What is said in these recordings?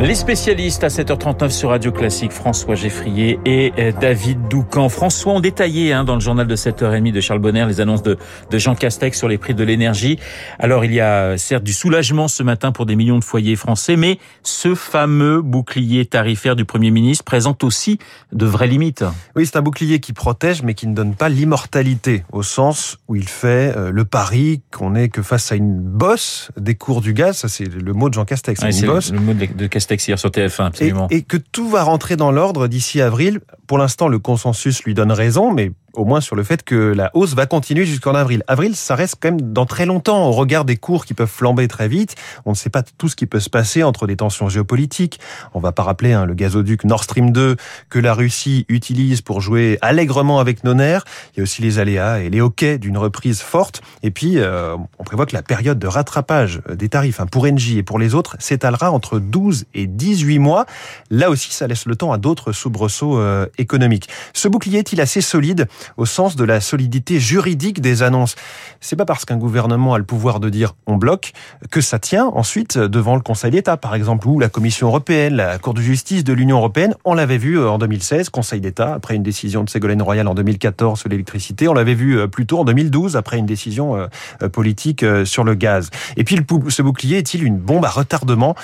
Les spécialistes à 7h39 sur Radio Classique, François Geffrier et euh, David Doucan. François ont détaillé hein, dans le journal de 7h30 de Charles Bonner les annonces de, de Jean Castex sur les prix de l'énergie. Alors il y a certes du soulagement ce matin pour des millions de foyers français, mais ce fameux bouclier tarifaire du Premier ministre présente aussi de vraies limites. Oui, c'est un bouclier qui protège mais qui ne donne pas l'immortalité, au sens où il fait euh, le pari qu'on est que face à une bosse des cours du gaz, ça c'est le mot de Jean Castex, Ouais, une bosse, le mot de, de Castex hier sur TF1, et, absolument. et que tout va rentrer dans l'ordre d'ici avril. Pour l'instant, le consensus lui donne raison, mais au moins sur le fait que la hausse va continuer jusqu'en avril. Avril, ça reste quand même dans très longtemps, au regard des cours qui peuvent flamber très vite. On ne sait pas tout ce qui peut se passer entre des tensions géopolitiques. On va pas rappeler hein, le gazoduc Nord Stream 2 que la Russie utilise pour jouer allègrement avec nos nerfs. Il y a aussi les aléas et les hoquets d'une reprise forte. Et puis, euh, on prévoit que la période de rattrapage des tarifs hein, pour Engie et pour les autres s'étalera entre 12 et 18 mois. Là aussi, ça laisse le temps à d'autres soubresauts euh, économiques. Ce bouclier est-il assez solide au sens de la solidité juridique des annonces? C'est pas parce qu'un gouvernement a le pouvoir de dire on bloque que ça tient ensuite devant le Conseil d'État, par exemple, ou la Commission européenne, la Cour de justice de l'Union européenne. On l'avait vu euh, en 2016, Conseil d'État, après une décision de Ségolène Royal en 2014 sur l'électricité. On l'avait vu euh, plus tôt en 2012, après une décision euh, politique sur le gaz. Et puis, ce bouclier est-il une bombe à retardement?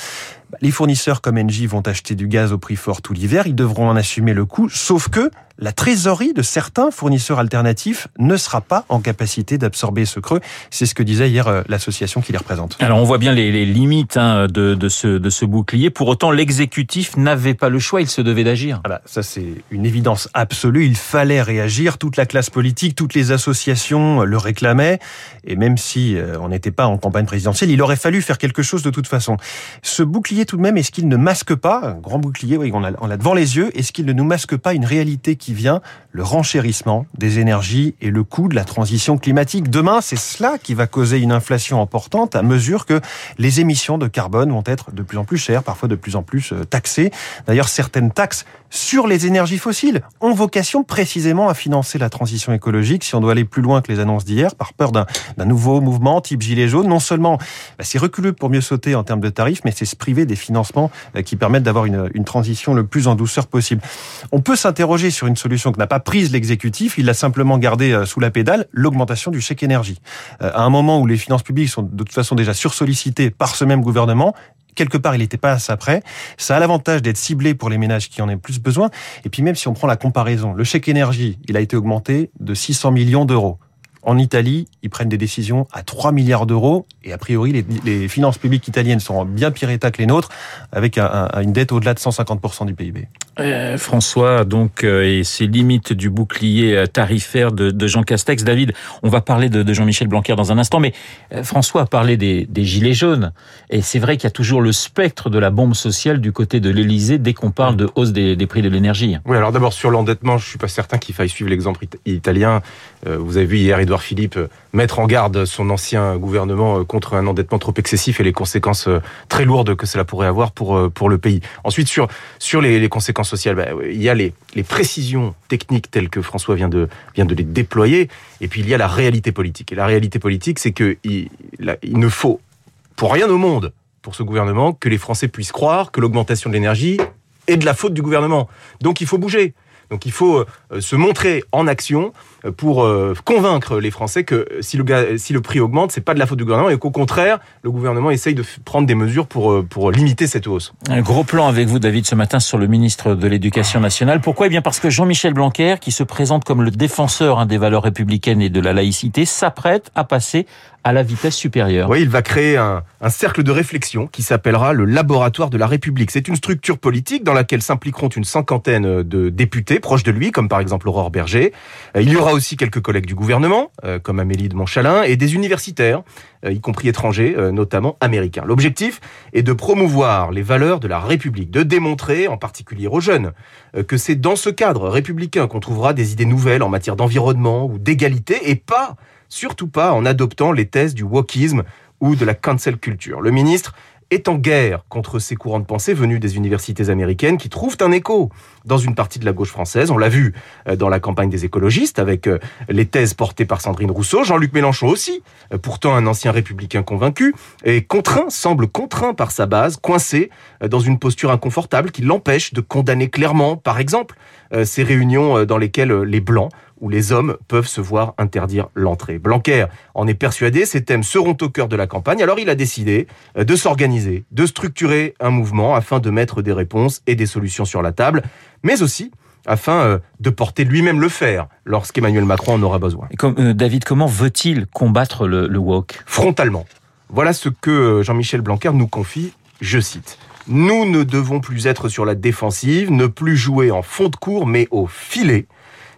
Les fournisseurs comme Engie vont acheter du gaz au prix fort tout l'hiver, ils devront en assumer le coût, sauf que la trésorerie de certains fournisseurs alternatifs ne sera pas en capacité d'absorber ce creux. C'est ce que disait hier euh, l'association qui les représente. Alors on voit bien les, les limites hein, de, de, ce, de ce bouclier. Pour autant, l'exécutif n'avait pas le choix, il se devait d'agir. Voilà, ça c'est une évidence absolue. Il fallait réagir. Toute la classe politique, toutes les associations le réclamaient. Et même si euh, on n'était pas en campagne présidentielle, il aurait fallu faire quelque chose de toute façon. Ce bouclier tout de même, est-ce qu'il ne masque pas, un grand bouclier, oui, on l'a devant les yeux, est-ce qu'il ne nous masque pas une réalité qui vient, le renchérissement des énergies et le coût de la transition climatique Demain, c'est cela qui va causer une inflation importante à mesure que les émissions de carbone vont être de plus en plus chères, parfois de plus en plus euh, taxées. D'ailleurs, certaines taxes sur les énergies fossiles ont vocation précisément à financer la transition écologique. Si on doit aller plus loin que les annonces d'hier, par peur d'un nouveau mouvement type gilet jaune, non seulement bah, c'est reculeux pour mieux sauter en termes de tarifs, mais c'est se priver des financements euh, qui permettent d'avoir une, une transition le plus en douceur possible. On peut s'interroger sur une solution que n'a pas prise l'exécutif, il l'a simplement gardé euh, sous la pédale, l'augmentation du chèque énergie. Euh, À un moment où les finances publiques sont de toute façon déjà sursollicitées par ce même gouvernement, quelque part, il n'était pas à ça près. Ça a l'avantage d'être ciblé pour les ménages qui en ont plus besoin. Et puis même si on prend la comparaison, le chèque énergie, il a été augmenté de 600 millions d'euros. En Italie, ils prennent des décisions à 3 milliards d'euros et a priori, les, finances publiques italiennes sont en bien pire état que les nôtres, avec un- un- une dette au-delà de 150% du PIB. Euh, François, donc, euh, et ces limites du bouclier euh, tarifaire de, Jean Castex. David, on va parler de, Jean-Michel Blanquer dans un instant, mais François a parlé des, gilets jaunes. Et c'est vrai qu'il y a toujours le spectre de la bombe sociale du côté de l'Élysée dès qu'on parle de hausse des, prix de l'énergie. Oui, alors d'abord sur l'endettement, je suis pas certain qu'il faille suivre l'exemple it- italien. Vous avez vu hier Édouard Philippe mettre en garde son ancien gouvernement contre un endettement trop excessif et les conséquences très lourdes que cela pourrait avoir pour pour le pays. Ensuite sur sur les, les conséquences bah, il y a les précisions techniques telles que François vient de vient de les déployer, et puis il y a la réalité politique. Et la réalité politique, c'est que il, la- il ne faut pour rien au monde pour ce gouvernement que les Français puissent croire que l'augmentation de l'énergie est de la faute du gouvernement. Donc il faut bouger. Donc il faut euh, se montrer en action euh, pour euh, convaincre les Français que si le, si le prix augmente, c'est pas de la faute du gouvernement et qu'au contraire, le gouvernement essaye de prendre des mesures pour, pour limiter cette hausse. Un gros plan avec vous, David, ce matin sur le ministre de l'Éducation nationale. Pourquoi? Eh bien parce que Jean-Michel Blanquer, qui se présente comme le défenseur hein, des valeurs républicaines et de la laïcité, s'apprête à passer à la vitesse supérieure. Oui, il va créer un, un cercle de réflexion qui s'appellera le Laboratoire de la République. C'est une structure politique dans laquelle s'impliqueront une cinquantaine de députés proches de lui, comme par exemple Aurore Berger. Euh, Il y aura aussi quelques collègues du gouvernement, euh, comme Amélie de Montchalin, et des universitaires, euh, y compris étrangers, notamment américains. L'objectif est de promouvoir les valeurs de la République, de démontrer, en particulier aux jeunes, que c'est dans ce cadre républicain qu'on trouvera des idées nouvelles en matière d'environnement ou d'égalité, et pas surtout pas en adoptant les thèses du wokisme ou de la cancel culture. Le ministre est en guerre contre ces courants de pensée venus des universités américaines qui trouvent un écho dans une partie de la gauche française. On l'a vu euh, dans la campagne des écologistes avec euh, les thèses portées par Sandrine Rousseau, Jean-Luc Mélenchon aussi, euh, pourtant un ancien républicain convaincu, est contraint, semble contraint par sa base, coincé dans une posture inconfortable qui l'empêche de condamner clairement, par exemple, ces réunions dans lesquelles les Blancs où les hommes peuvent se voir interdire l'entrée. Blanquer en est persuadé, ces thèmes seront au cœur de la campagne, alors il a décidé euh, de s'organiser, de structurer un mouvement afin de mettre des réponses et des solutions sur la table, mais aussi afin euh, de porter lui-même le fer lorsqu'Emmanuel Macron en aura besoin. Comme, euh, David, comment veut-il combattre le, le woke? Frontalement. Voilà ce que Jean-Michel Blanquer nous confie, je cite. Nous ne devons plus être sur la défensive, ne plus jouer en fond de cours, mais au filet.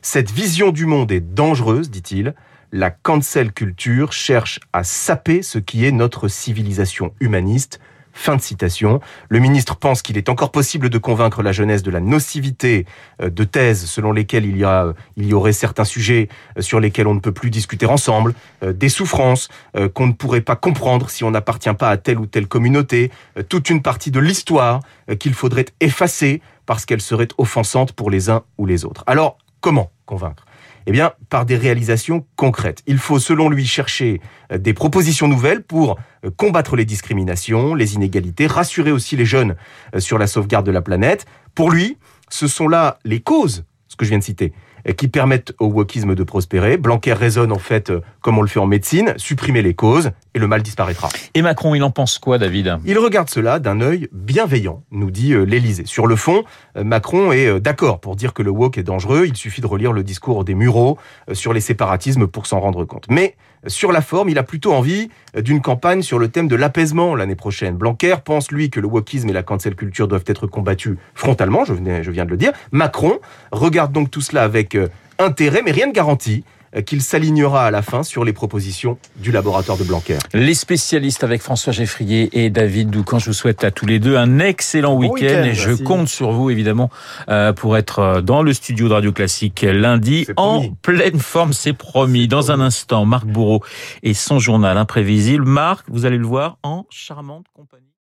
Cette vision du monde est dangereuse, dit-il. La cancel culture cherche à saper ce qui est notre civilisation humaniste. Fin de citation. Le ministre pense qu'il est encore possible de convaincre la jeunesse de la nocivité euh, de thèses selon lesquelles il y, euh, il y aurait certains sujets euh, sur lesquels on ne peut plus discuter ensemble, des souffrances qu'on ne pourrait pas comprendre si on n'appartient pas à telle ou telle communauté, toute une partie de l'histoire qu'il faudrait effacer parce qu'elle serait offensante pour les uns ou les autres. Alors, Comment convaincre? Eh bien, par des réalisations concrètes. Il faut, selon lui, chercher euh, des propositions nouvelles pour euh, combattre les discriminations, les inégalités, rassurer aussi les jeunes euh, sur la sauvegarde de la planète. Pour lui, ce sont là les causes, ce que je viens de citer, qui permettent au wokisme de prospérer. Blanquer raisonne en fait comme on le fait en médecine, supprimer les causes et le mal disparaîtra. Et Macron, il en pense quoi, David? Il regarde cela d'un œil bienveillant, nous dit euh, l'Élysée. Sur le fond, euh, Macron est d'accord pour dire que le wok est dangereux. Il suffit de relire le discours des Mureaux sur les séparatismes pour s'en rendre compte. Mais sur la forme, il a plutôt envie d'une campagne sur le thème de l'apaisement l'année prochaine. Blanquer pense, lui, que le wokisme et la cancel culture doivent être combattus frontalement, je, venais, je viens de le dire. Macron regarde donc tout cela avec euh, intérêt, mais rien ne garantit euh, qu'il s'alignera à la fin sur les propositions du laboratoire de Blanquer. Les spécialistes avec François Geffrier et David Doucan, je vous souhaite à tous les deux un excellent week-end week et je compte sur vous évidemment euh, pour être dans le studio de Radio Classique lundi en pleine forme, c'est promis. Dans un instant, Marc Bourreau et son journal imprévisible. Marc, vous allez le voir en charmante compagnie.